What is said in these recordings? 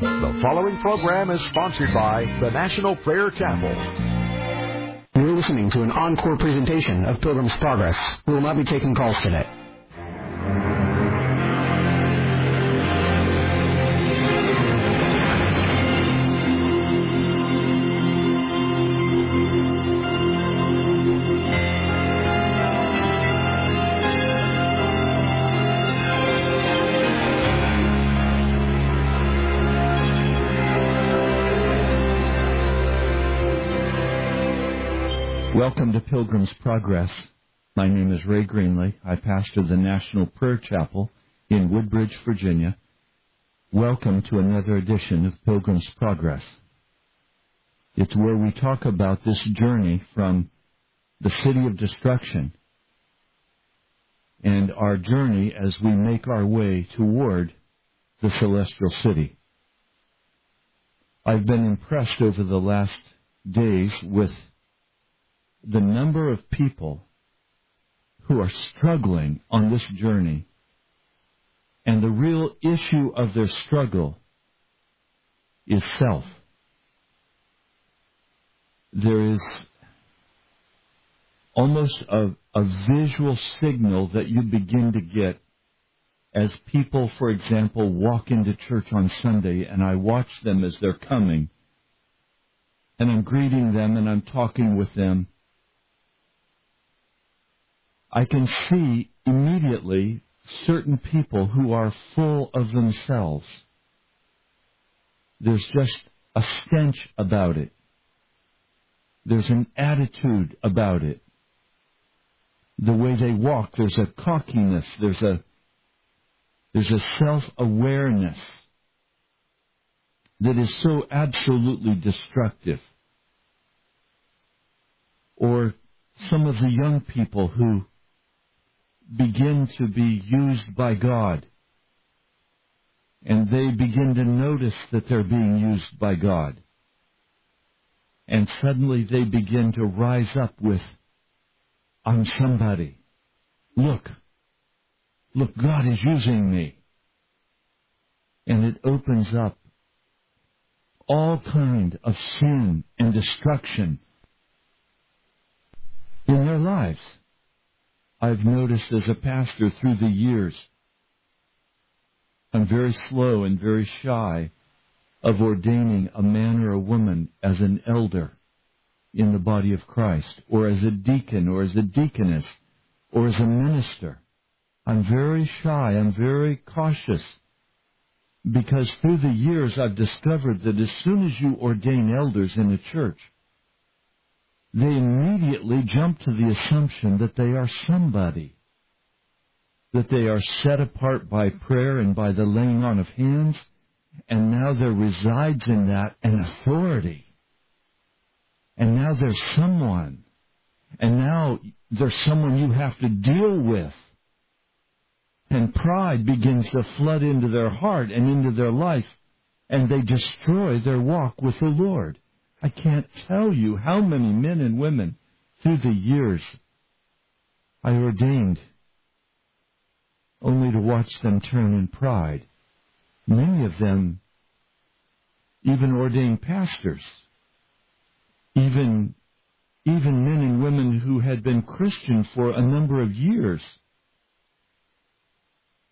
The following program is sponsored by the National Prayer Chapel. You're listening to an encore presentation of Pilgrim's Progress. We will not be taking calls today. Welcome to Pilgrim's Progress. My name is Ray Greenley. I pastor the National Prayer Chapel in Woodbridge, Virginia. Welcome to another edition of Pilgrim's Progress. It's where we talk about this journey from the city of destruction and our journey as we make our way toward the celestial city. I've been impressed over the last days with the number of people who are struggling on this journey and the real issue of their struggle is self. There is almost a, a visual signal that you begin to get as people, for example, walk into church on Sunday and I watch them as they're coming and I'm greeting them and I'm talking with them I can see immediately certain people who are full of themselves. There's just a stench about it. There's an attitude about it. The way they walk, there's a cockiness, there's a, there's a self-awareness that is so absolutely destructive. Or some of the young people who begin to be used by God. And they begin to notice that they're being used by God. And suddenly they begin to rise up with, I'm somebody. Look. Look, God is using me. And it opens up all kind of sin and destruction in their lives. I've noticed as a pastor through the years. I'm very slow and very shy of ordaining a man or a woman as an elder in the body of Christ, or as a deacon, or as a deaconess, or as a minister. I'm very shy, I'm very cautious, because through the years I've discovered that as soon as you ordain elders in a church, they immediately jump to the assumption that they are somebody, that they are set apart by prayer and by the laying on of hands, and now there resides in that an authority. And now there's someone, and now there's someone you have to deal with. And pride begins to flood into their heart and into their life, and they destroy their walk with the Lord. I can't tell you how many men and women through the years I ordained only to watch them turn in pride. Many of them even ordained pastors, even, even men and women who had been Christian for a number of years.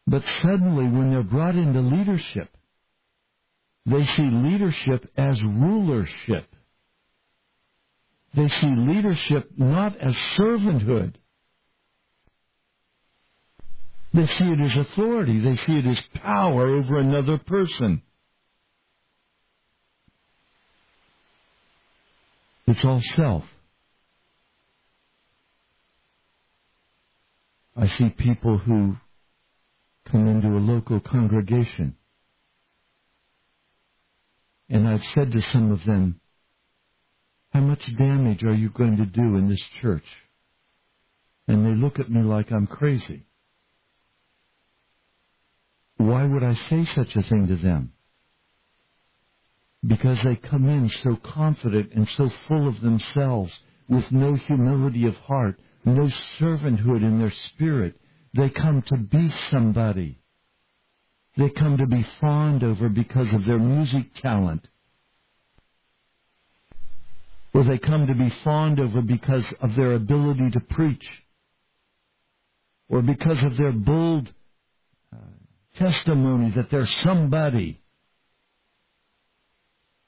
But suddenly when they're brought into leadership, they see leadership as rulership. They see leadership not as servanthood. They see it as authority. They see it as power over another person. It's all self. I see people who come into a local congregation. And I've said to some of them, how much damage are you going to do in this church? And they look at me like I'm crazy. Why would I say such a thing to them? Because they come in so confident and so full of themselves with no humility of heart, no servanthood in their spirit. They come to be somebody. they come to be fawned over because of their music talent. Or they come to be fawned over because of their ability to preach. Or because of their bold uh, testimony that they're somebody.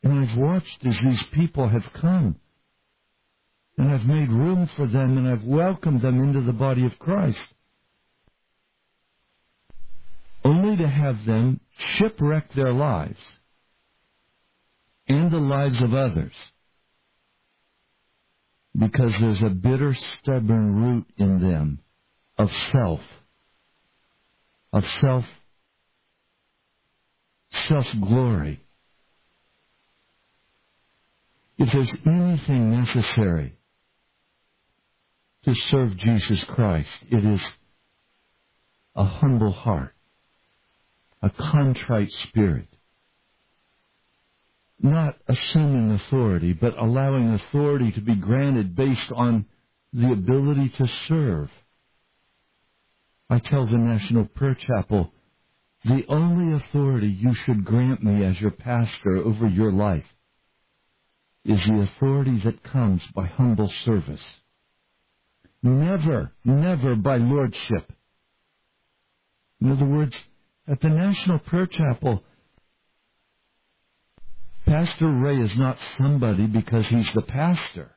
And I've watched as these people have come. And I've made room for them and I've welcomed them into the body of Christ. Only to have them shipwreck their lives and the lives of others because there's a bitter, stubborn root in them of self, of self, self-glory. If there's anything necessary to serve Jesus Christ, it is a humble heart, a contrite spirit, not assuming authority, but allowing authority to be granted based on the ability to serve. I tell the National Prayer Chapel, the only authority you should grant me as your pastor over your life is the authority that comes by humble service. Never, never by lordship. In other words, at the National Prayer Chapel, Pastor Ray is not somebody because he's the pastor.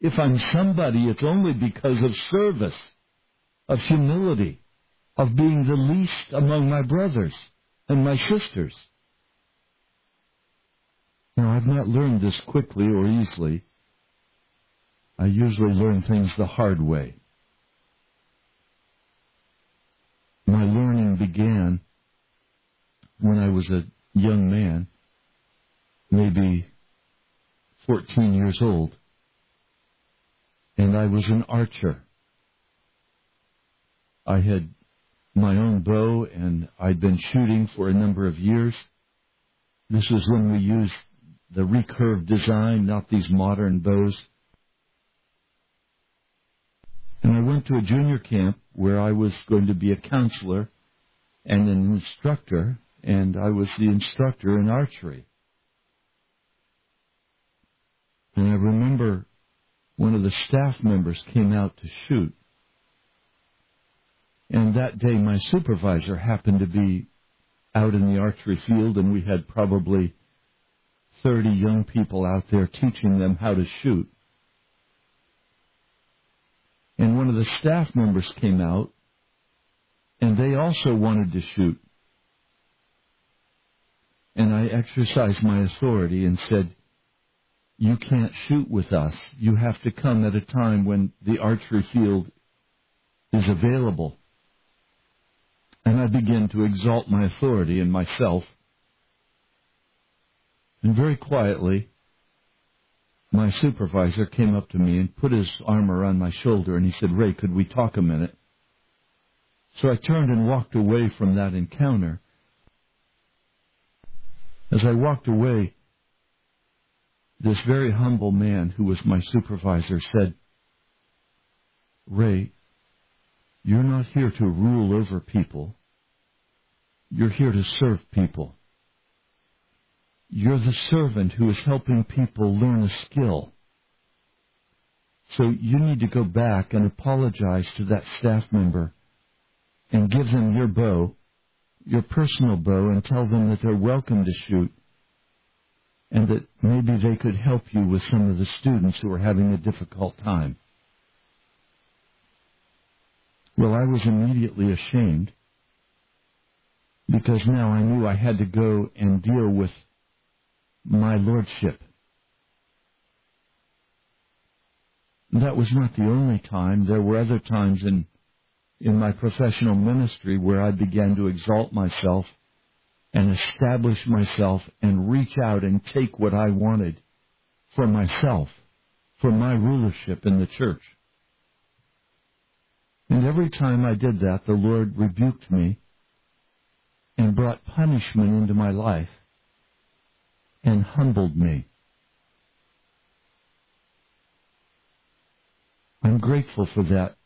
If I'm somebody, it's only because of service, of humility, of being the least among my brothers and my sisters. Now, I've not learned this quickly or easily. I usually learn things the hard way. My learning began when I was a young man, maybe 14 years old, and I was an archer. I had my own bow and I'd been shooting for a number of years. This was when we used the recurve design, not these modern bows. And I went to a junior camp where I was going to be a counselor and an instructor, and I was the instructor in archery. And I remember one of the staff members came out to shoot. And that day my supervisor happened to be out in the archery field and we had probably 30 young people out there teaching them how to shoot. And one of the staff members came out, and they also wanted to shoot. And I exercised my authority and said, You can't shoot with us. You have to come at a time when the archery field is available. And I began to exalt my authority in myself and very quietly, my supervisor came up to me and put his arm around my shoulder and he said, Ray, could we talk a minute? So I turned and walked away from that encounter. As I walked away, this very humble man who was my supervisor said, Ray, you're not here to rule over people. You're here to serve people. You're the servant who is helping people learn a skill. So you need to go back and apologize to that staff member and give them your bow, your personal bow, and tell them that they're welcome to shoot and that maybe they could help you with some of the students who are having a difficult time. Well, I was immediately ashamed because now I knew I had to go and deal with my lordship. That was not the only time. There were other times in, in my professional ministry where I began to exalt myself and establish myself and reach out and take what I wanted for myself, for my rulership in the church. And every time I did that, the Lord rebuked me and brought punishment into my life and humbled me. I'm grateful for that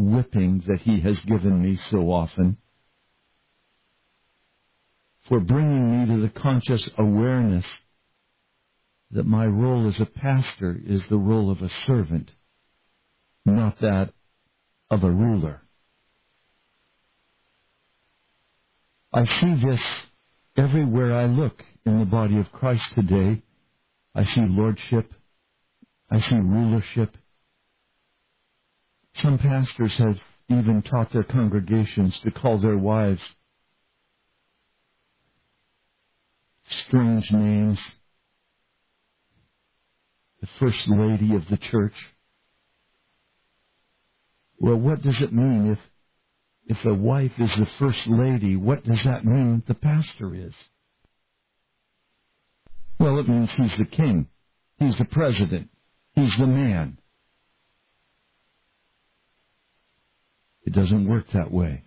whipping that he has given me so often for bringing me to the conscious awareness that my role as a pastor is the role of a servant, not that of a ruler. I see this everywhere I look in the body of Christ today. I see lordship. I see rulership. Some pastors have even taught their congregations to call their wives strange names. The First Lady of the Church. Well, what does it mean if if a wife is the First Lady? What does that mean the pastor is? Well, it means he's the king. He's the president. He's the man. It doesn't work that way.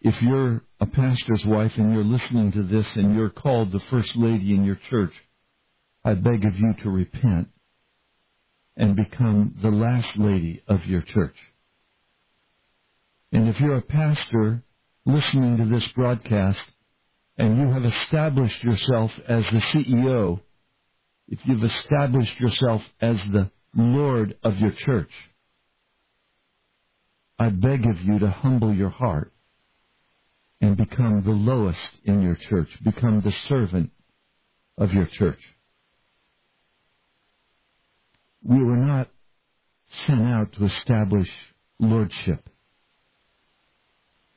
If you're a pastor's wife and you're listening to this and you're called the first lady in your church, I beg of you to repent and become the last lady of your church. And if you're a pastor listening to this broadcast and you have established yourself as the CEO, if you've established yourself as the Lord of your church, I beg of you to humble your heart and become the lowest in your church, become the servant of your church. We were not sent out to establish lordship.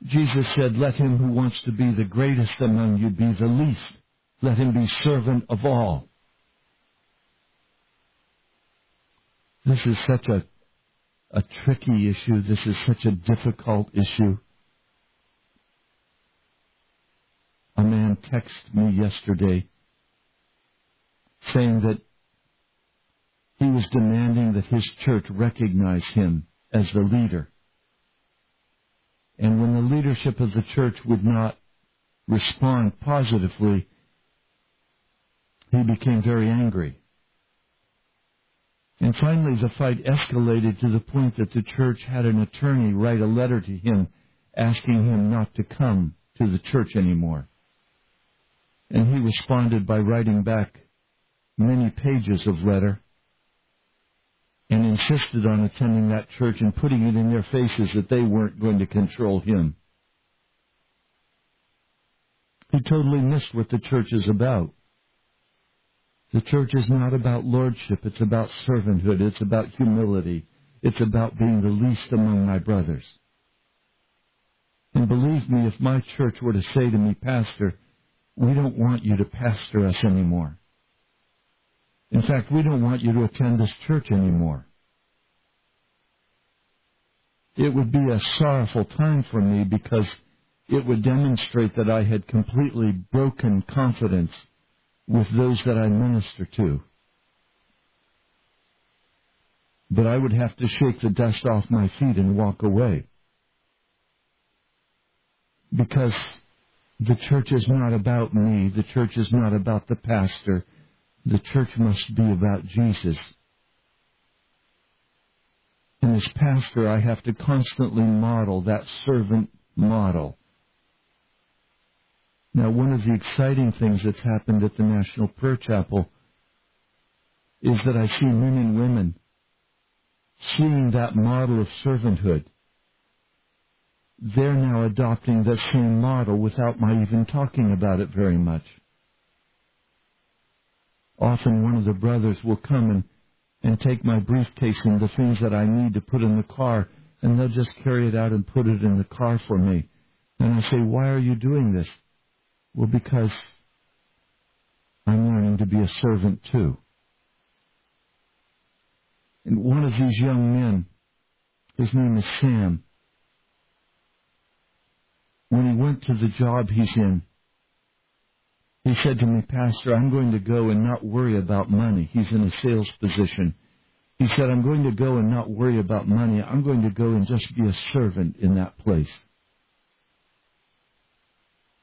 Jesus said, Let him who wants to be the greatest among you be the least. Let him be servant of all. This is such a a tricky issue. This is such a difficult issue. A man texted me yesterday saying that he was demanding that his church recognize him as the leader. And when the leadership of the church would not respond positively, he became very angry. And finally, the fight escalated to the point that the church had an attorney write a letter to him asking him not to come to the church anymore. And he responded by writing back many pages of letter and insisted on attending that church and putting it in their faces that they weren't going to control him. He totally missed what the church is about. The church is not about lordship. It's about servanthood. It's about humility. It's about being the least among my brothers. And believe me, if my church were to say to me, Pastor, we don't want you to pastor us anymore. In fact, we don't want you to attend this church anymore. It would be a sorrowful time for me because it would demonstrate that I had completely broken confidence with those that I minister to. But I would have to shake the dust off my feet and walk away. Because the church is not about me. The church is not about the pastor. The church must be about Jesus. And as pastor, I have to constantly model that servant model. Now, one of the exciting things that's happened at the National Prayer Chapel is that I see men and women seeing that model of servanthood. They're now adopting that same model without my even talking about it very much. Often one of the brothers will come and, and take my briefcase and the things that I need to put in the car, and they'll just carry it out and put it in the car for me. And I say, why are you doing this? Well, because I'm learning to be a servant too. And one of these young men, his name is Sam, when he went to the job he's in, he said to me, Pastor, I'm going to go and not worry about money. He's in a sales position. He said, I'm going to go and not worry about money. I'm going to go and just be a servant in that place.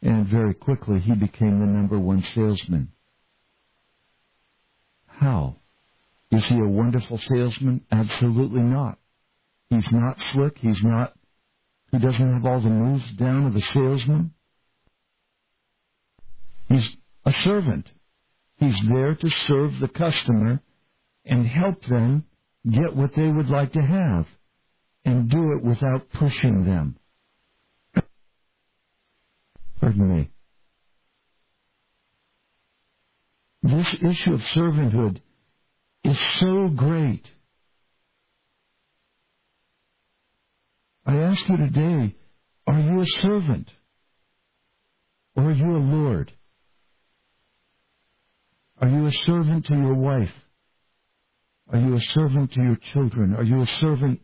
And very quickly, he became the number one salesman. How? Is he a wonderful salesman? Absolutely not. He's not slick. He's not, he doesn't have all the moves down of a salesman. He's a servant. He's there to serve the customer and help them get what they would like to have and do it without pushing them. Pardon me. This issue of servanthood is so great. I ask you today, are you a servant? Or are you a Lord? Are you a servant to your wife? Are you a servant to your children? Are you a servant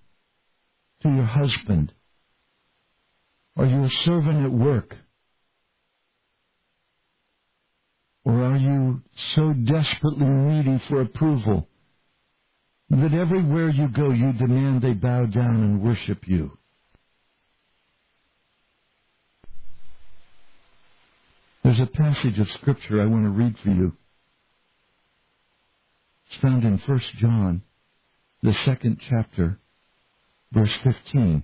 to your husband? Are you a servant at work? Or are you so desperately needy for approval that everywhere you go you demand they bow down and worship you? There's a passage of Scripture I want to read for you. It's found in 1 John, the second chapter, verse 15.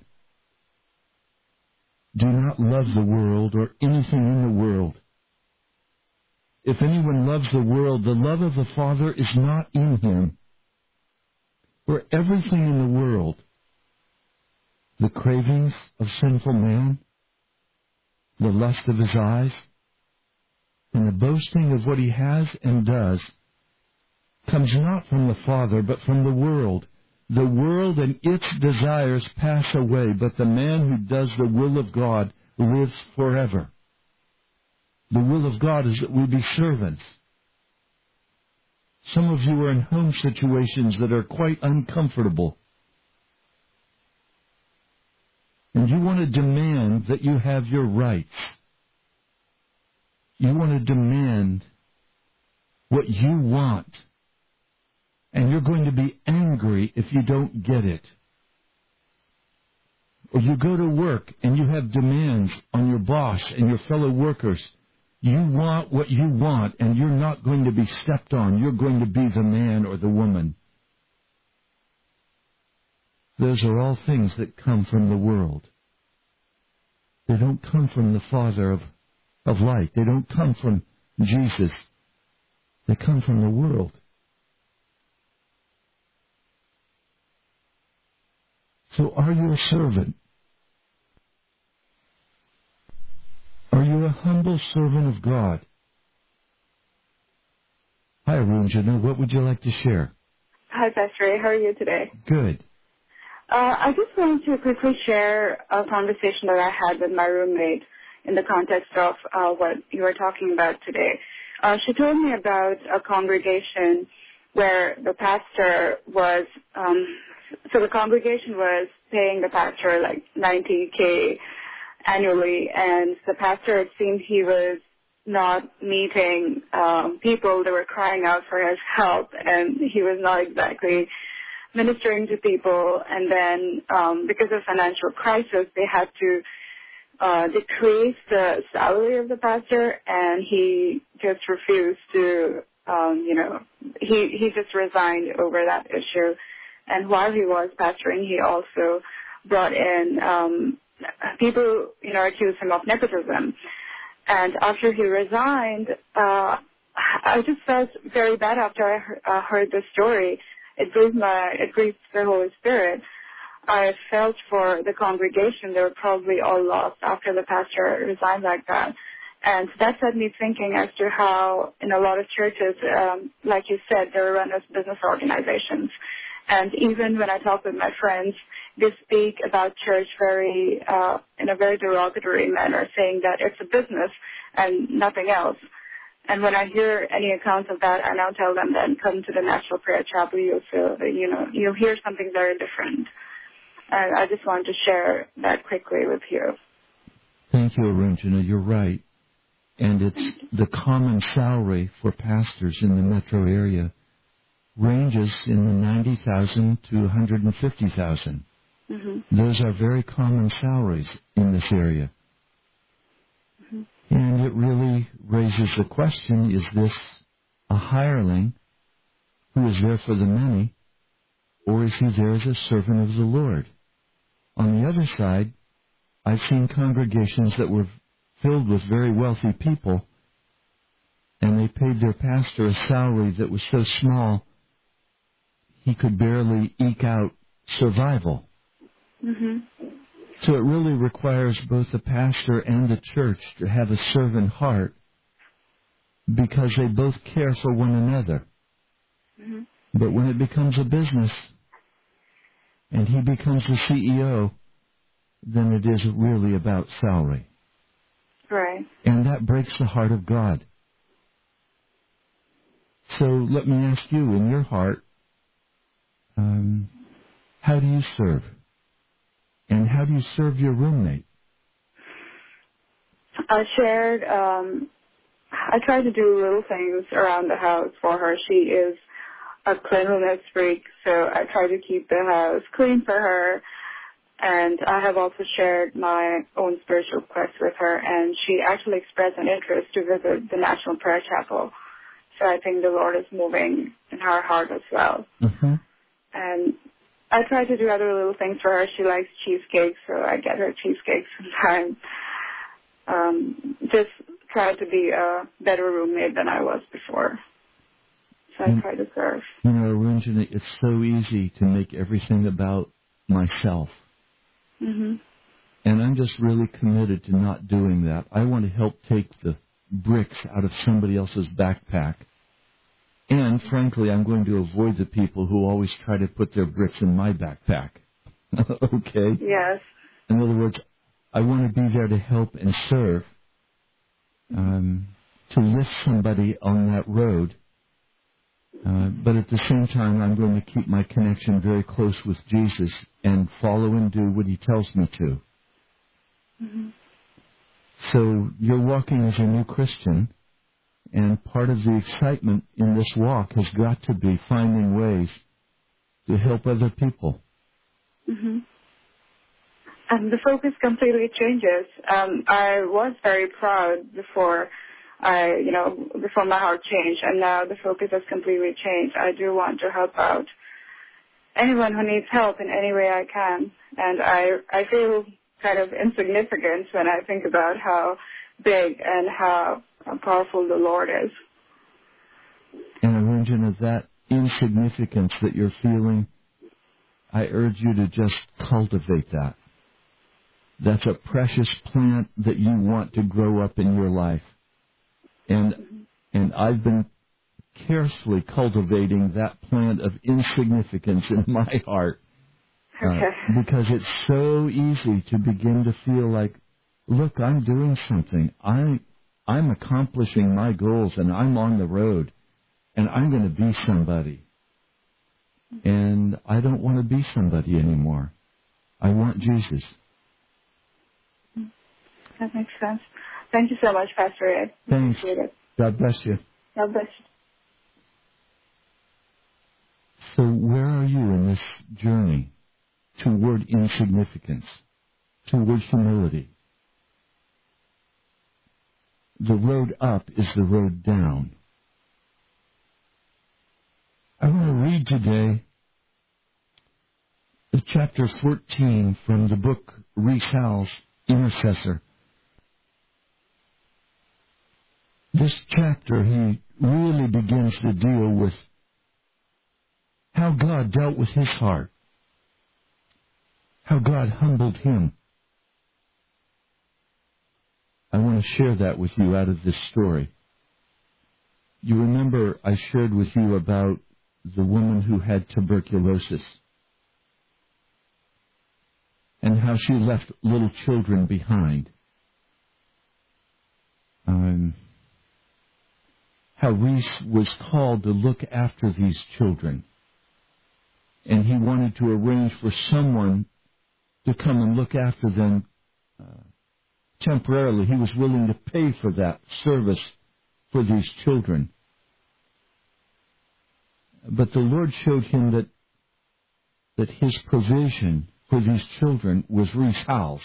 Do not love the world or anything in the world. If anyone loves the world, the love of the Father is not in him. For everything in the world, the cravings of sinful man, the lust of his eyes, and the boasting of what he has and does comes not from the Father, but from the world. The world and its desires pass away, but the man who does the will of God lives forever. The will of God is that we be servants. Some of you are in home situations that are quite uncomfortable. And you want to demand that you have your rights. You want to demand what you want. And you're going to be angry if you don't get it. Or you go to work and you have demands on your boss and your fellow workers. You want what you want and you're not going to be stepped on. You're going to be the man or the woman. Those are all things that come from the world. They don't come from the Father of of light. They don't come from Jesus. They come from the world. So are you a servant? Are you a humble servant of God? Hi, Runjana. What would you like to share? Hi, Pastor Ray. How are you today? Good. Uh, I just wanted to quickly share a conversation that I had with my roommate in the context of uh, what you were talking about today. Uh, she told me about a congregation where the pastor was, um, so the congregation was paying the pastor like 90k annually, and the pastor it seemed he was not meeting um, people that were crying out for his help, and he was not exactly ministering to people. And then um, because of financial crisis, they had to uh, decrease the salary of the pastor, and he just refused to, um, you know, he he just resigned over that issue. And while he was pastoring, he also brought in um, people, you know, accused him of nepotism. And after he resigned, uh, I just felt very bad after I uh, heard the story. It grieved my, it grieved the Holy Spirit I felt for the congregation. They were probably all lost after the pastor resigned like that. And that set me thinking as to how in a lot of churches, um, like you said, they're run as business organizations. And even when I talk with my friends, they speak about church very, uh, in a very derogatory manner, saying that it's a business and nothing else. And when I hear any accounts of that, I now tell them then come to the National Prayer Chapel. You'll feel, you know, you'll hear something very different. And I just wanted to share that quickly with you. Thank you, Arunjana. You're right. And it's the common salary for pastors in the metro area ranges in the 90,000 to 150,000. Mm-hmm. Those are very common salaries in this area. Mm-hmm. And it really raises the question, is this a hireling who is there for the many, or is he there as a servant of the Lord? On the other side, I've seen congregations that were filled with very wealthy people, and they paid their pastor a salary that was so small he could barely eke out survival. Mhm. So it really requires both the pastor and the church to have a servant heart because they both care for one another. Mhm. But when it becomes a business and he becomes the CEO, then it is really about salary. Right. And that breaks the heart of God. So let me ask you, in your heart, um, how do you serve? And how do you serve your roommate? I shared. Um, I try to do little things around the house for her. She is a cleanliness freak, so I try to keep the house clean for her. And I have also shared my own spiritual quest with her, and she actually expressed an interest to visit the National Prayer Chapel. So I think the Lord is moving in her heart as well. Mm-hmm. And I try to do other little things for her. She likes cheesecake, so I get her cheesecake sometimes. Um, just try to be a better roommate than I was before. So I Mm. try to serve. You know, Ranjana, it's so easy to make everything about myself. hmm And I'm just really committed to not doing that. I want to help take the bricks out of somebody else's backpack. And frankly, I'm going to avoid the people who always try to put their bricks in my backpack. okay? Yes. In other words, I want to be there to help and serve, um, to lift somebody on that road. Uh, but at the same time, I'm going to keep my connection very close with Jesus and follow and do what He tells me to. hmm So you're walking as a new Christian, and part of the excitement in this walk has got to be finding ways to help other people. hmm And the focus completely changes. Um, I was very proud before I, you know, before my heart changed, and now the focus has completely changed. I do want to help out anyone who needs help in any way I can, and I, I feel kind of insignificant when I think about how big and how powerful the Lord is. And a region of that insignificance that you're feeling, I urge you to just cultivate that. That's a precious plant that you want to grow up in your life. And, and I've been carefully cultivating that plant of insignificance in my heart. Uh, Okay. because it's so easy to begin to feel like, look, I'm doing something. I, I'm accomplishing my goals and I'm on the road and I'm going to be somebody. And I don't want to be somebody anymore. I want Jesus. That makes sense. Thank you so much, Pastor Ed. Thanks. God bless you. God bless you. So where are you in this journey toward insignificance, toward humility? The road up is the road down. I want to read today chapter 14 from the book Rees Howells, Intercessor. This chapter, he really begins to deal with how God dealt with his heart, how God humbled him. I want to share that with you out of this story. You remember I shared with you about the woman who had tuberculosis and how she left little children behind. Um, how Rees was called to look after these children. And he wanted to arrange for someone to come and look after them uh, temporarily. He was willing to pay for that service for these children. But the Lord showed him that that his provision for these children was Rees Howells.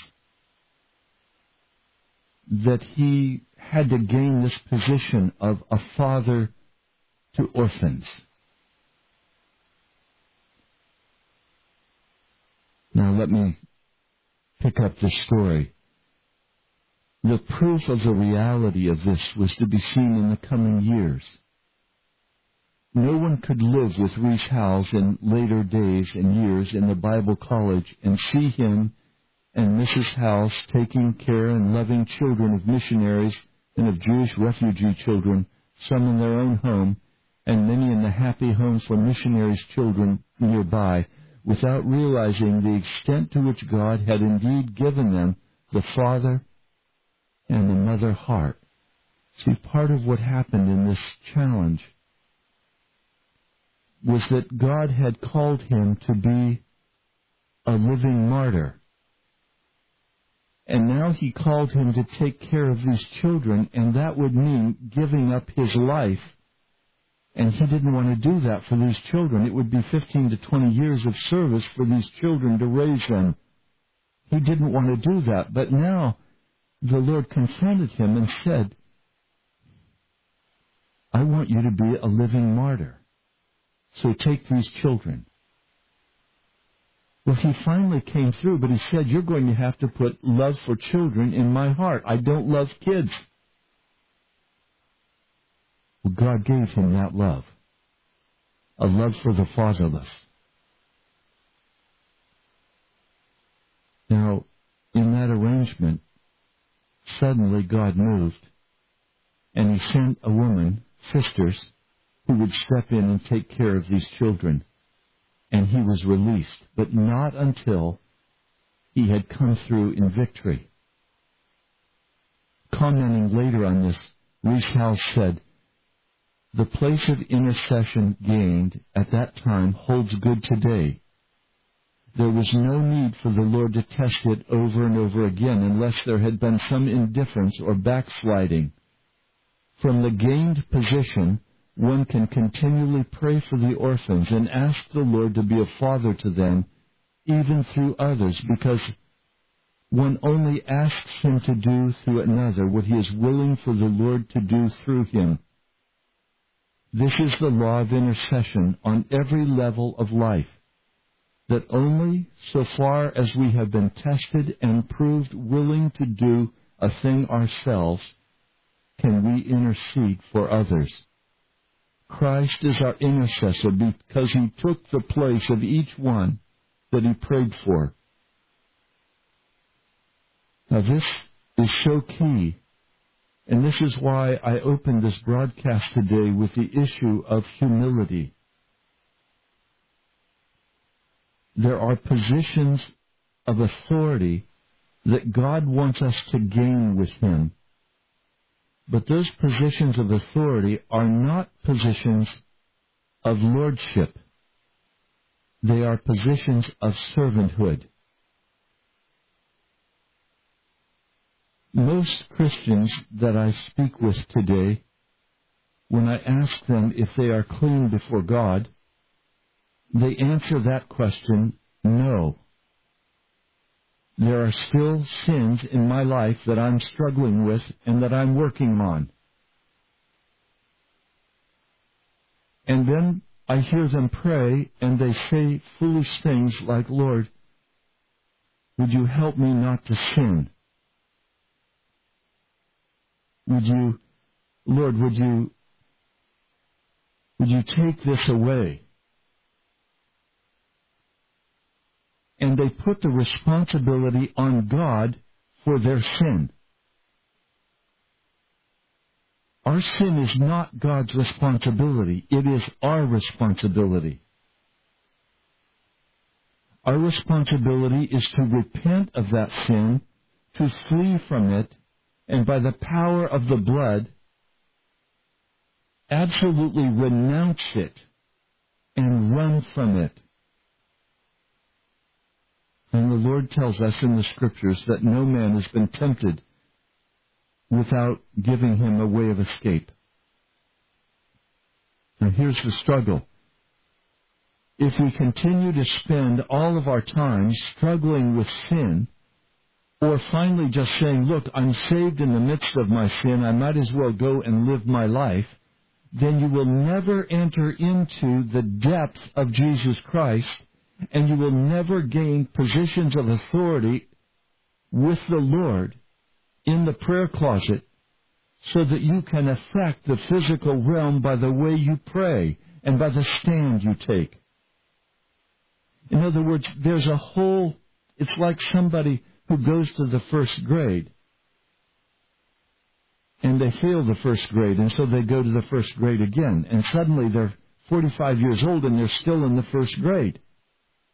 That he had to gain this position of a father to orphans. Now let me pick up this story. The proof of the reality of this was to be seen in the coming years. No one could live with Rees Howells in later days and years in the Bible college and see him and Mrs. Howells taking care and loving children of missionaries and of Jewish refugee children, some in their own home, and many in the happy homes for missionaries' children nearby, without realizing the extent to which God had indeed given them the father and the mother heart. See, part of what happened in this challenge was that God had called him to be a living martyr. And now he called him to take care of these children, and that would mean giving up his life. And he didn't want to do that for these children. It would be 15 to 20 years of service for these children to raise them. He didn't want to do that. But now the Lord confronted him and said, I want you to be a living martyr. So take these children. Well, he finally came through, but he said, You're going to have to put love for children in my heart. I don't love kids. Well, God gave him that love a love for the fatherless. Now, in that arrangement, suddenly God moved, and he sent a woman, sisters, who would step in and take care of these children. And he was released, but not until he had come through in victory. Commenting later on this, Rees Howells said, The place of intercession gained at that time holds good today. There was no need for the Lord to test it over and over again unless there had been some indifference or backsliding. From the gained position, one can continually pray for the orphans and ask the Lord to be a father to them, even through others, because one only asks him to do through another what he is willing for the Lord to do through him. This is the law of intercession on every level of life, that only so far as we have been tested and proved willing to do a thing ourselves can we intercede for others. Christ is our intercessor because he took the place of each one that he prayed for. Now this is so key, and this is why I opened this broadcast today with the issue of humility. There are positions of authority that God wants us to gain with Him. But those positions of authority are not positions of lordship. They are positions of servanthood. Most Christians that I speak with today, when I ask them if they are clean before God, they answer that question, no there are still sins in my life that I'm struggling with and that I'm working on. And then I hear them pray and they say foolish things like, Lord, would you help me not to sin? Would you, Lord, would you, would you take this away? And they put the responsibility on God for their sin. Our sin is not God's responsibility. It is our responsibility. Our responsibility is to repent of that sin, to flee from it, and by the power of the blood, absolutely renounce it and run from it. And the Lord tells us in the scriptures that no man has been tempted without giving him a way of escape. Now here's the struggle. If we continue to spend all of our time struggling with sin, or finally just saying, look, I'm saved in the midst of my sin, I might as well go and live my life, then you will never enter into the depth of Jesus Christ and you will never gain positions of authority with the Lord in the prayer closet so that you can affect the physical realm by the way you pray and by the stand you take. In other words, there's a whole, it's like somebody who goes to the first grade. And they fail the first grade and so they go to the first grade again. And suddenly they're 45 years old and they're still in the first grade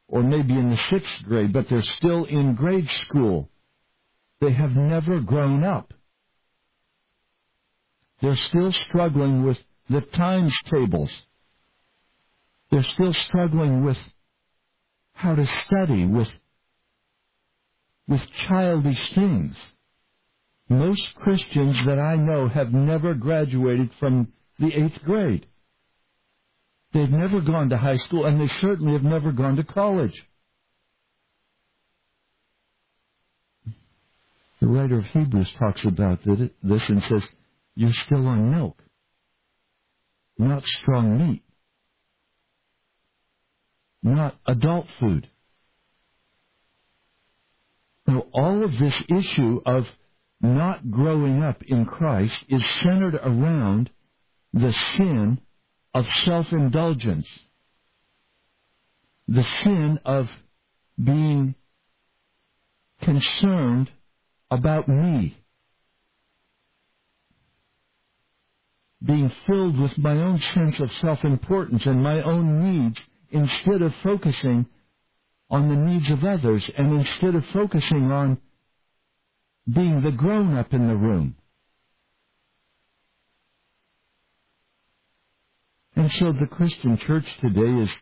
or maybe in the sixth grade, but they're still in grade school. They have never grown up. They're still struggling with the times tables. They're still struggling with how to study, with, with childish things. Most Christians that I know have never graduated from the eighth grade. They've never gone to high school, and they certainly have never gone to college. The writer of Hebrews talks about this and says, You're still on milk, not strong meat, not adult food. Now, all of this issue of not growing up in Christ is centered around the sin of self-indulgence, the sin of being concerned about me, being filled with my own sense of self-importance and my own needs instead of focusing on the needs of others and instead of focusing on being the grown-up in the room. And so the Christian church today is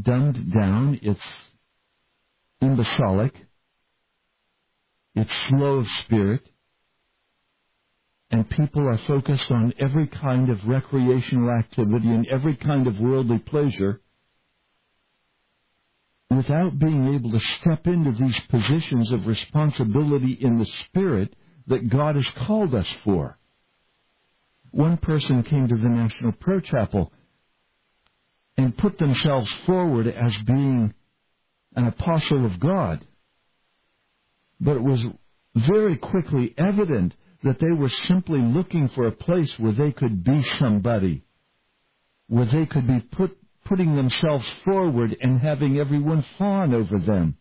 dumbed down, it's imbecilic, it's slow of spirit, and people are focused on every kind of recreational activity and every kind of worldly pleasure without being able to step into these positions of responsibility in the spirit that God has called us for. One person came to the National Prayer Chapel and put themselves forward as being an apostle of God. But it was very quickly evident that they were simply looking for a place where they could be somebody, where they could be put, putting themselves forward and having everyone fawn over them.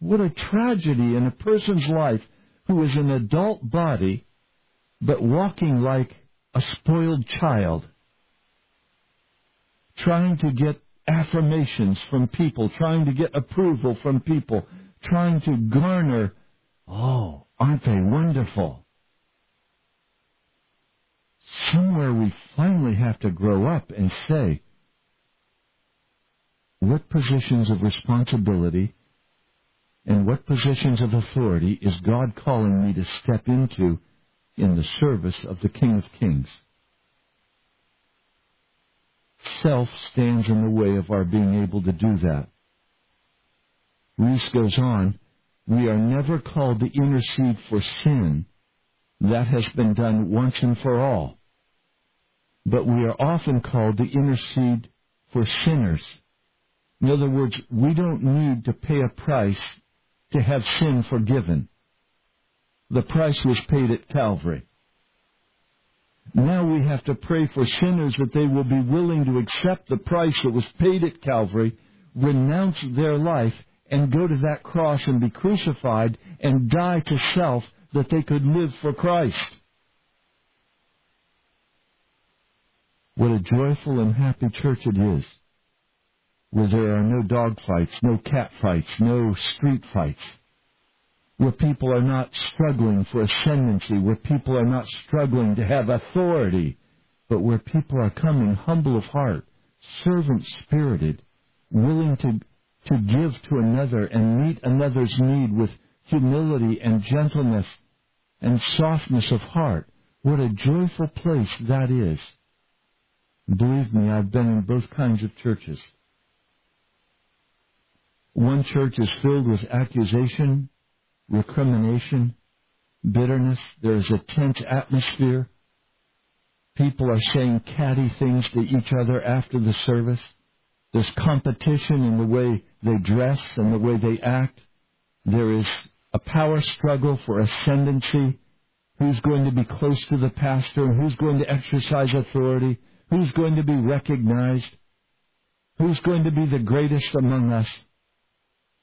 What a tragedy in a person's life who is an adult body but walking like a spoiled child, trying to get affirmations from people, trying to get approval from people, trying to garner, oh, aren't they wonderful? Somewhere we finally have to grow up and say, what positions of responsibility and what positions of authority is God calling me to step into in the service of the King of Kings. Self stands in the way of our being able to do that. Rees goes on, we are never called to intercede for sin. That has been done once and for all. But we are often called to intercede for sinners. In other words, we don't need to pay a price to have sin forgiven. The price was paid at Calvary. Now we have to pray for sinners that they will be willing to accept the price that was paid at Calvary, renounce their life, and go to that cross and be crucified and die to self that they could live for Christ. What a joyful and happy church it is, where there are no dog fights, no cat fights, no street fights where people are not struggling for ascendancy, where people are not struggling to have authority, but where people are coming humble of heart, servant spirited, willing to, to give to another and meet another's need with humility and gentleness and softness of heart. What a joyful place that is. Believe me, I've been in both kinds of churches. One church is filled with accusation recrimination, bitterness. There is a tense atmosphere. People are saying catty things to each other after the service. There's competition in the way they dress and the way they act. There is a power struggle for ascendancy, who's going to be close to the pastor, who's going to exercise authority, who's going to be recognized, who's going to be the greatest among us.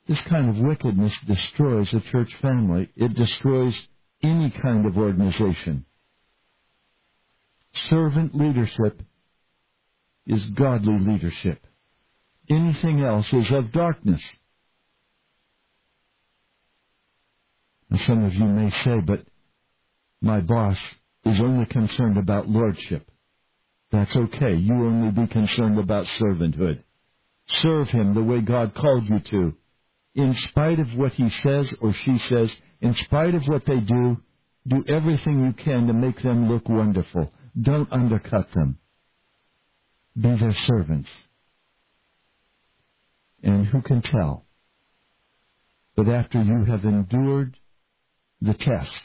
This kind of wickedness destroys a church family. It destroys any kind of organization. Servant leadership is godly leadership. Anything else is of darkness. And some of you may say, but my boss is only concerned about lordship. That's okay. You only be concerned about servanthood. Serve him the way God called you to. In spite of what he says or she says, in spite of what they do, do everything you can to make them look wonderful. Don't undercut them. Be their servants. And who can tell? But after you have endured the test,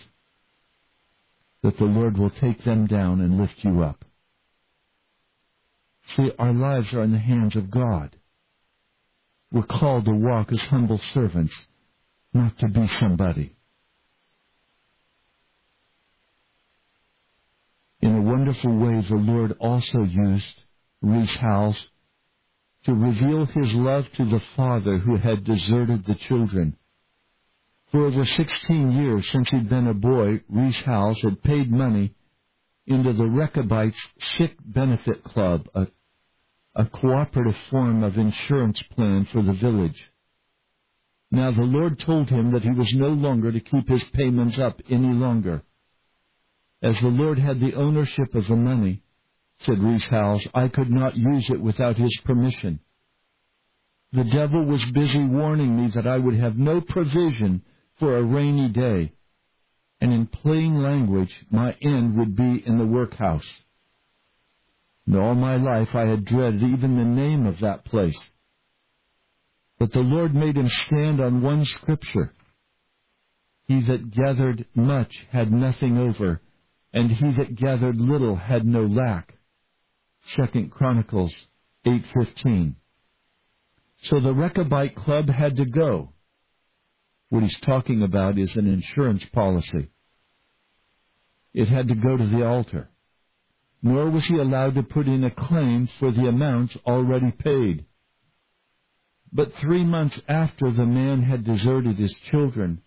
that the Lord will take them down and lift you up. See, our lives are in the hands of God. We're called to walk as humble servants, not to be somebody. In a wonderful way, the Lord also used Rees Howells to reveal his love to the father who had deserted the children. For over 16 years since he'd been a boy, Rees Howells had paid money into the Rechabites Sick Benefit Club, a, a cooperative form of insurance plan for the village. Now the Lord told him that he was no longer to keep his payments up any longer. As the Lord had the ownership of the money, said Rees Howells, I could not use it without his permission. The devil was busy warning me that I would have no provision for a rainy day, and in plain language, my end would be in the workhouse. And all my life I had dreaded even the name of that place. But the Lord made him stand on one scripture. He that gathered much had nothing over, and he that gathered little had no lack. Second Chronicles 8:15. So the Rechabite club had to go. What he's talking about is an insurance policy. It had to go to the altar. Nor was he allowed to put in a claim for the amounts already paid. But three months after the man had deserted his children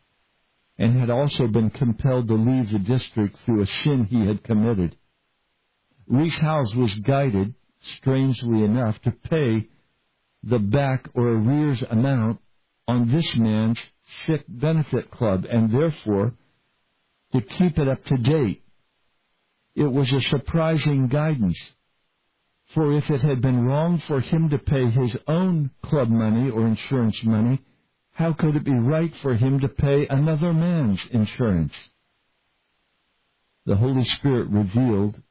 and had also been compelled to leave the district through a sin he had committed, Rees Howells was guided, strangely enough, to pay the back or arrears amount on this man's sick benefit club and therefore to keep it up to date. It was a surprising guidance. For if it had been wrong for him to pay his own club money or insurance money, how could it be right for him to pay another man's insurance? The Holy Spirit revealed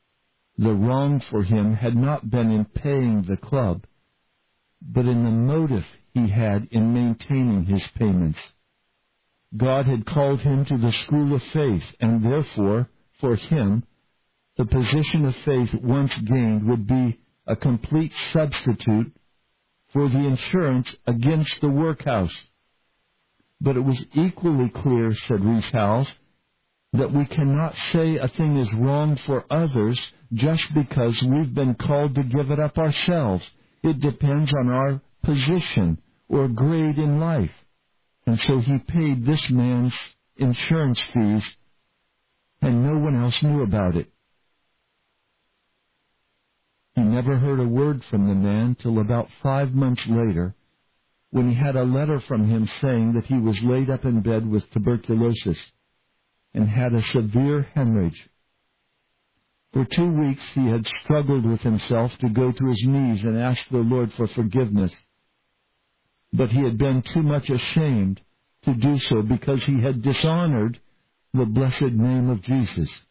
the wrong for him had not been in paying the club, but in the motive he had in maintaining his payments. God had called him to the school of faith, and therefore, for him, the position of faith once gained would be a complete substitute for the insurance against the workhouse. But it was equally clear, said Rees Howells, that we cannot say a thing is wrong for others just because we've been called to give it up ourselves. It depends on our position or grade in life. And so he paid this man's insurance fees and no one else knew about it. He never heard a word from the man till about five months later when he had a letter from him saying that he was laid up in bed with tuberculosis and had a severe hemorrhage. For two weeks he had struggled with himself to go to his knees and ask the Lord for forgiveness. But he had been too much ashamed to do so because he had dishonored the blessed name of Jesus.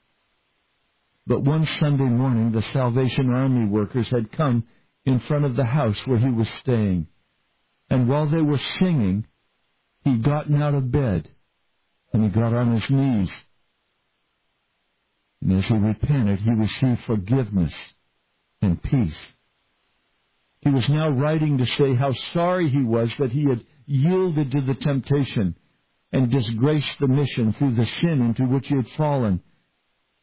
But one Sunday morning the Salvation Army workers had come in front of the house where he was staying. And while they were singing, he'd gotten out of bed and he got on his knees. And as he repented, he received forgiveness and peace. He was now writing to say how sorry he was that he had yielded to the temptation and disgraced the mission through the sin into which he had fallen.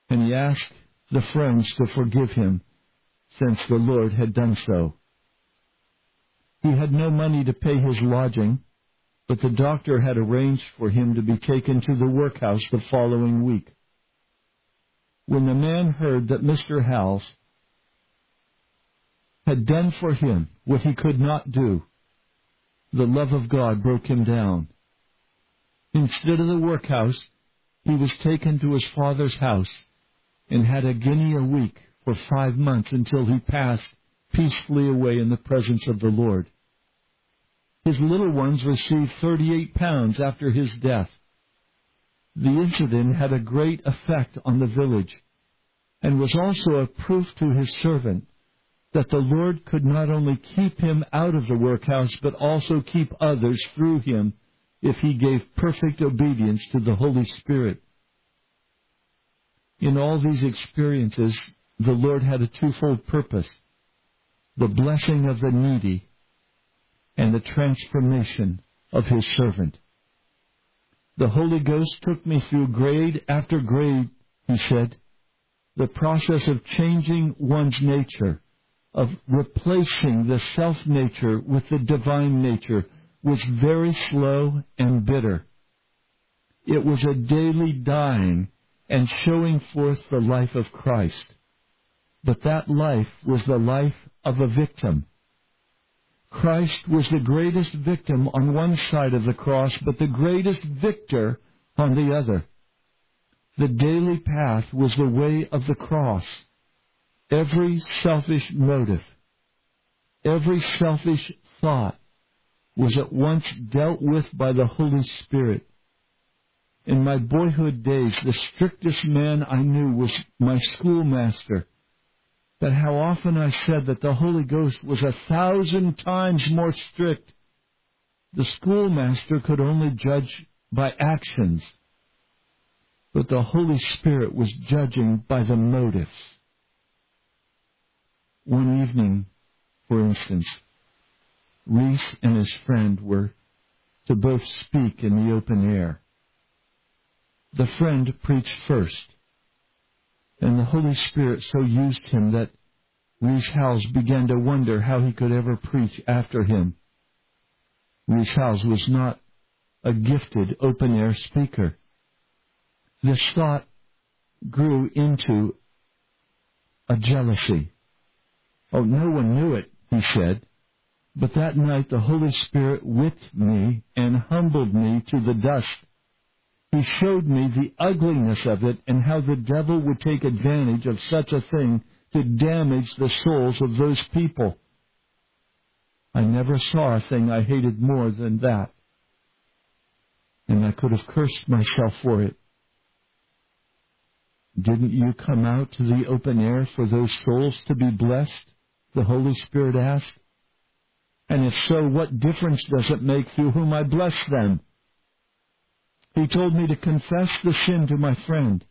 And he asked the friends to forgive him, since the Lord had done so. He had no money to pay his lodging, but the doctor had arranged for him to be taken to the workhouse the following week. When the man heard that Mr. Howells had done for him what he could not do, the love of God broke him down. Instead of the workhouse, he was taken to his father's house and had a guinea a week for five months until he passed peacefully away in the presence of the Lord. His little ones received 38 pounds after his death. The incident had a great effect on the village and was also a proof to his servant that the Lord could not only keep him out of the workhouse, but also keep others through him if he gave perfect obedience to the Holy Spirit. In all these experiences, the Lord had a twofold purpose the blessing of the needy and the transformation of his servant. The Holy Ghost took me through grade after grade, he said, the process of changing one's nature, of replacing the self nature with the divine nature, was very slow and bitter. It was a daily dying and showing forth the life of Christ. But that life was the life of a victim. Christ was the greatest victim on one side of the cross, but the greatest victor on the other. The daily path was the way of the cross. Every selfish motive, every selfish thought was at once dealt with by the Holy Spirit. In my boyhood days, the strictest man I knew was my schoolmaster. But how often I said that the Holy Ghost was a thousand times more strict. The schoolmaster could only judge by actions, but the Holy Spirit was judging by the motives. One evening, for instance, Rees and his friend were to both speak in the open air. The friend preached first, and the Holy Spirit so used him that Rees Howells began to wonder how he could ever preach after him. Rees Howells was not a gifted open air speaker. This thought grew into a jealousy. Oh, no one knew it, he said. But that night the Holy Spirit whipped me and humbled me to the dust. He showed me the ugliness of it and how the devil would take advantage of such a thing to damage the souls of those people. I never saw a thing I hated more than that. And I could have cursed myself for it. Didn't you come out to the open air for those souls to be blessed? The Holy Spirit asked. And if so, what difference does it make through whom I bless them? He told me to confess the sin to my friend.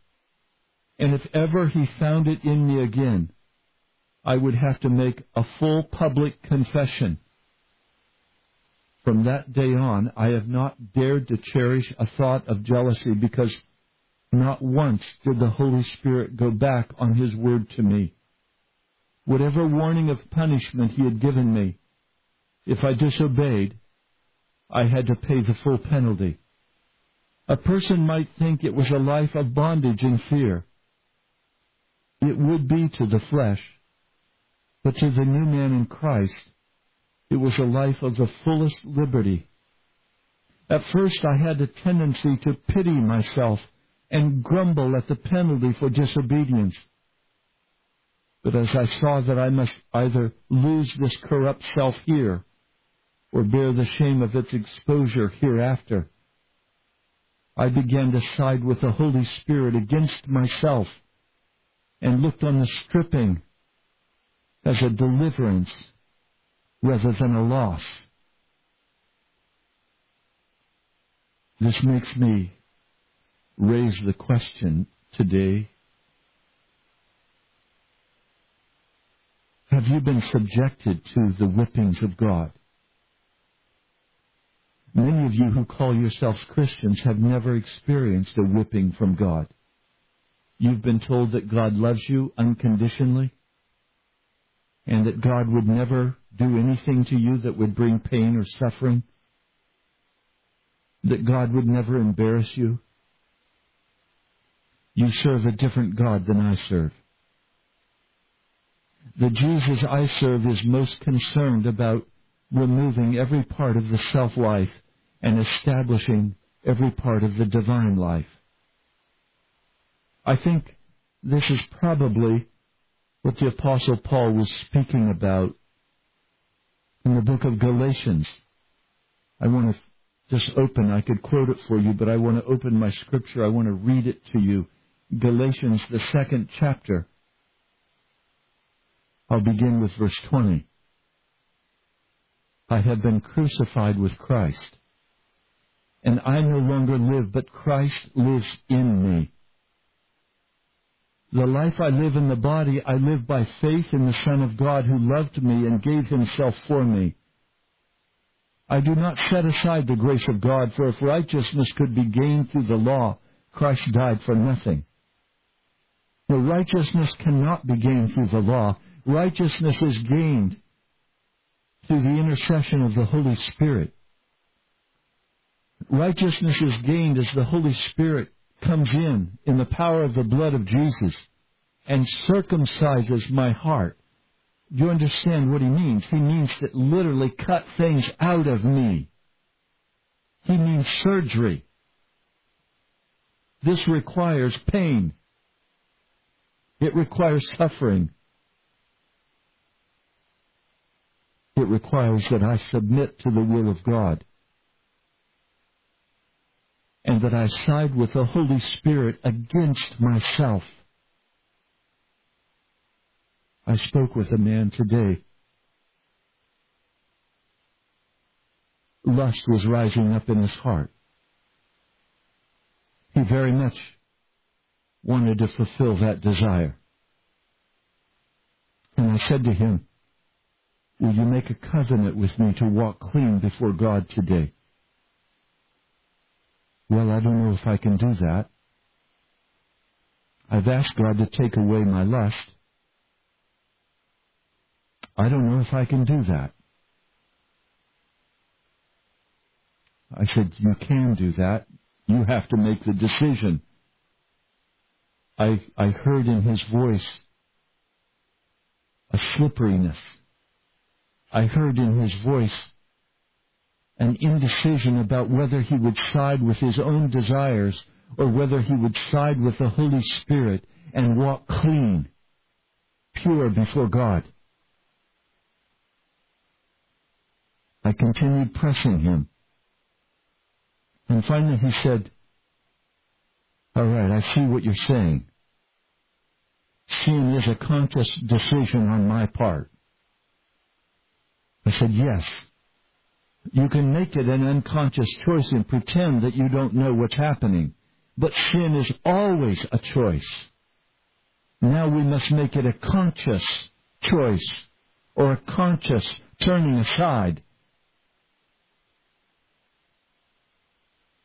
And if ever he found it in me again, I would have to make a full public confession. From that day on, I have not dared to cherish a thought of jealousy because not once did the Holy Spirit go back on His word to me. Whatever warning of punishment He had given me, if I disobeyed, I had to pay the full penalty. A person might think it was a life of bondage and fear. It would be to the flesh, but to the new man in Christ, it was a life of the fullest liberty. At first I had a tendency to pity myself and grumble at the penalty for disobedience. But as I saw that I must either lose this corrupt self here or bear the shame of its exposure hereafter. I began to side with the Holy Spirit against myself and looked on the stripping as a deliverance rather than a loss. This makes me raise the question today. Have you been subjected to the whippings of God? Many of you who call yourselves Christians have never experienced a whipping from God. You've been told that God loves you unconditionally and that God would never do anything to you that would bring pain or suffering, that God would never embarrass you. You serve a different God than I serve. The Jesus I serve is most concerned about removing every part of the self-life and establishing every part of the divine life. I think this is probably what the Apostle Paul was speaking about in the book of Galatians. I want to just open, I could quote it for you, but I want to open my scripture. I want to read it to you. Galatians, the second chapter. I'll begin with verse 20. I have been crucified with Christ and I no longer live, but Christ lives in me. The life I live in the body, I live by faith in the Son of God who loved me and gave himself for me. I do not set aside the grace of God, for if righteousness could be gained through the law, Christ died for nothing. The righteousness cannot be gained through the law. Righteousness is gained through the intercession of the Holy Spirit. Righteousness is gained as the Holy Spirit comes in in the power of the blood of Jesus and circumcises my heart. You understand what he means? He means that literally cut things out of me. He means surgery. This requires pain. It requires suffering. It requires that I submit to the will of God and that I side with the Holy Spirit against myself. I spoke with a man today. Lust was rising up in his heart. He very much wanted to fulfill that desire. And I said to him, Will you make a covenant with me to walk clean before God today? Well, I don't know if I can do that. I've asked God to take away my lust. I don't know if I can do that. I said, You can do that. You have to make the decision. I, I heard in his voice a slipperiness. I heard in his voice an indecision about whether he would side with his own desires or whether he would side with the Holy Spirit and walk clean, pure before God. I continued pressing him. And finally he said, All right, I see what you're saying. Sin is a conscious decision on my part. I said, Yes. You can make it an unconscious choice and pretend that you don't know what's happening. But sin is always a choice. Now we must make it a conscious choice or a conscious turning aside.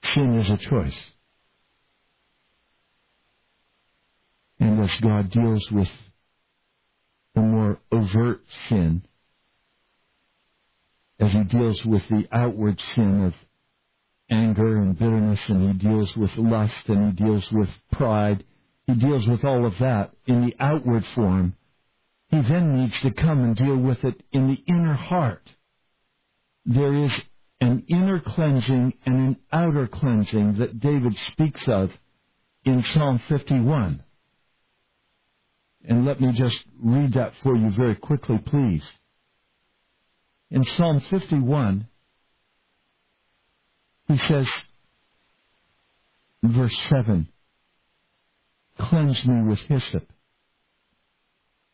Sin is a choice. And as God deals with the more overt sin, as he deals with the outward sin of anger and bitterness, and he deals with lust, and he deals with pride. He deals with all of that in the outward form. He then needs to come and deal with it in the inner heart. There is an inner cleansing and an outer cleansing that David speaks of in Psalm 51. And let me just read that for you very quickly, please. In Psalm 51, he says, verse 7, Cleanse me with hyssop,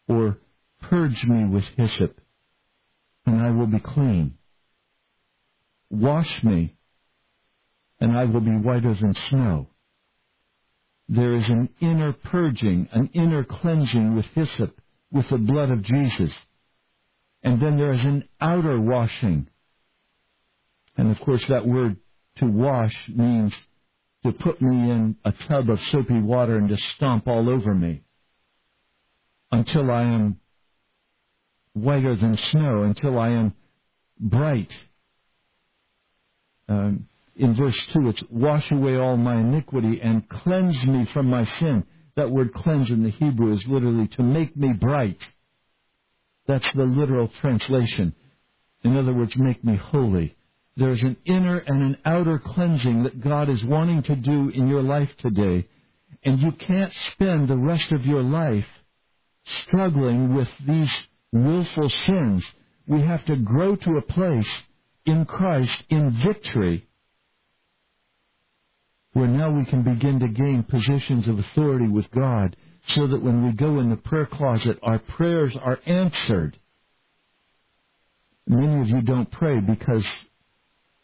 or purge me with hyssop, and I will be clean. Wash me, and I will be whiter than snow. There is an inner purging, an inner cleansing with hyssop, with the blood of Jesus. And then there is an outer washing, And of course, that word to wash means to put me in a tub of soapy water and to stomp all over me until I am whiter than snow, until I am bright. Um, in verse 2, it's wash away all my iniquity and cleanse me from my sin. That word cleanse in the Hebrew is literally to make me bright. That's the literal translation. In other words, make me holy. There's an inner and an outer cleansing that God is wanting to do in your life today. And you can't spend the rest of your life struggling with these willful sins. We have to grow to a place in Christ in victory where now we can begin to gain positions of authority with God so that when we go in the prayer closet, our prayers are answered. Many of you don't pray because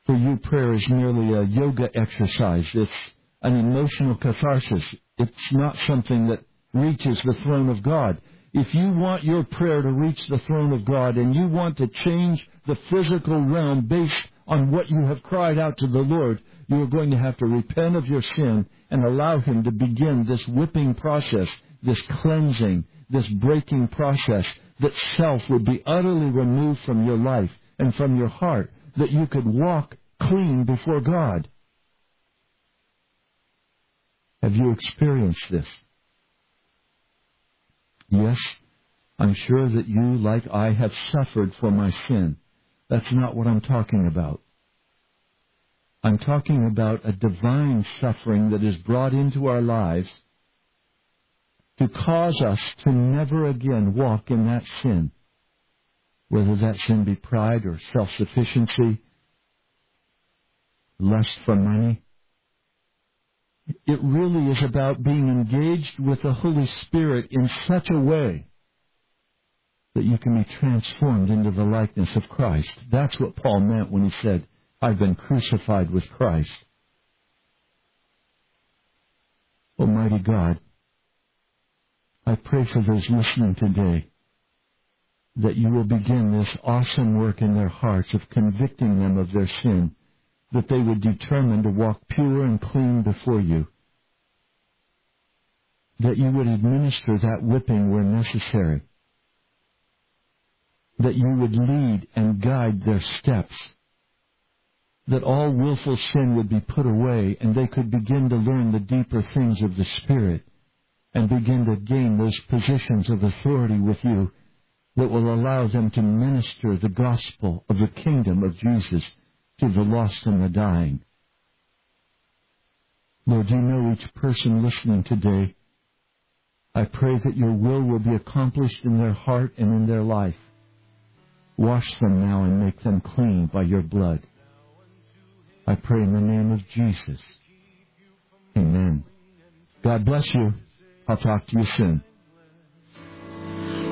for you prayer is merely a yoga exercise. It's an emotional catharsis. It's not something that reaches the throne of God. If you want your prayer to reach the throne of God and you want to change the physical realm based on what you have cried out to the Lord, you are going to have to repent of your sin and allow Him to begin this whipping process, this cleansing, this breaking process, that self would be utterly removed from your life and from your heart, that you could walk clean before God. Have you experienced this? Yes, I'm sure that you, like I, have suffered for my sin. That's not what I'm talking about. I'm talking about a divine suffering that is brought into our lives to cause us to never again walk in that sin, whether that sin be pride or self-sufficiency, lust for money. It really is about being engaged with the Holy Spirit in such a way that you can be transformed into the likeness of Christ. That's what Paul meant when he said, I've been crucified with Christ. Almighty God, I pray for those listening today that you will begin this awesome work in their hearts of convicting them of their sin, that they would determine to walk pure and clean before you, that you would administer that whipping where necessary, that you would lead and guide their steps, that all willful sin would be put away and they could begin to learn the deeper things of the Spirit and begin to gain those positions of authority with you that will allow them to minister the gospel of the kingdom of Jesus to the lost and the dying. Lord, you know each person listening today. I pray that your will will be accomplished in their heart and in their life. Wash them now and make them clean by your blood. I pray in the name of Jesus. Amen. God bless you. I'll talk to you soon.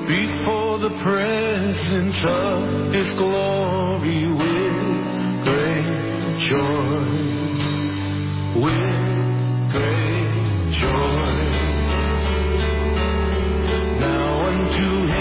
Before the presence of His glory with great joy, with great joy. Now unto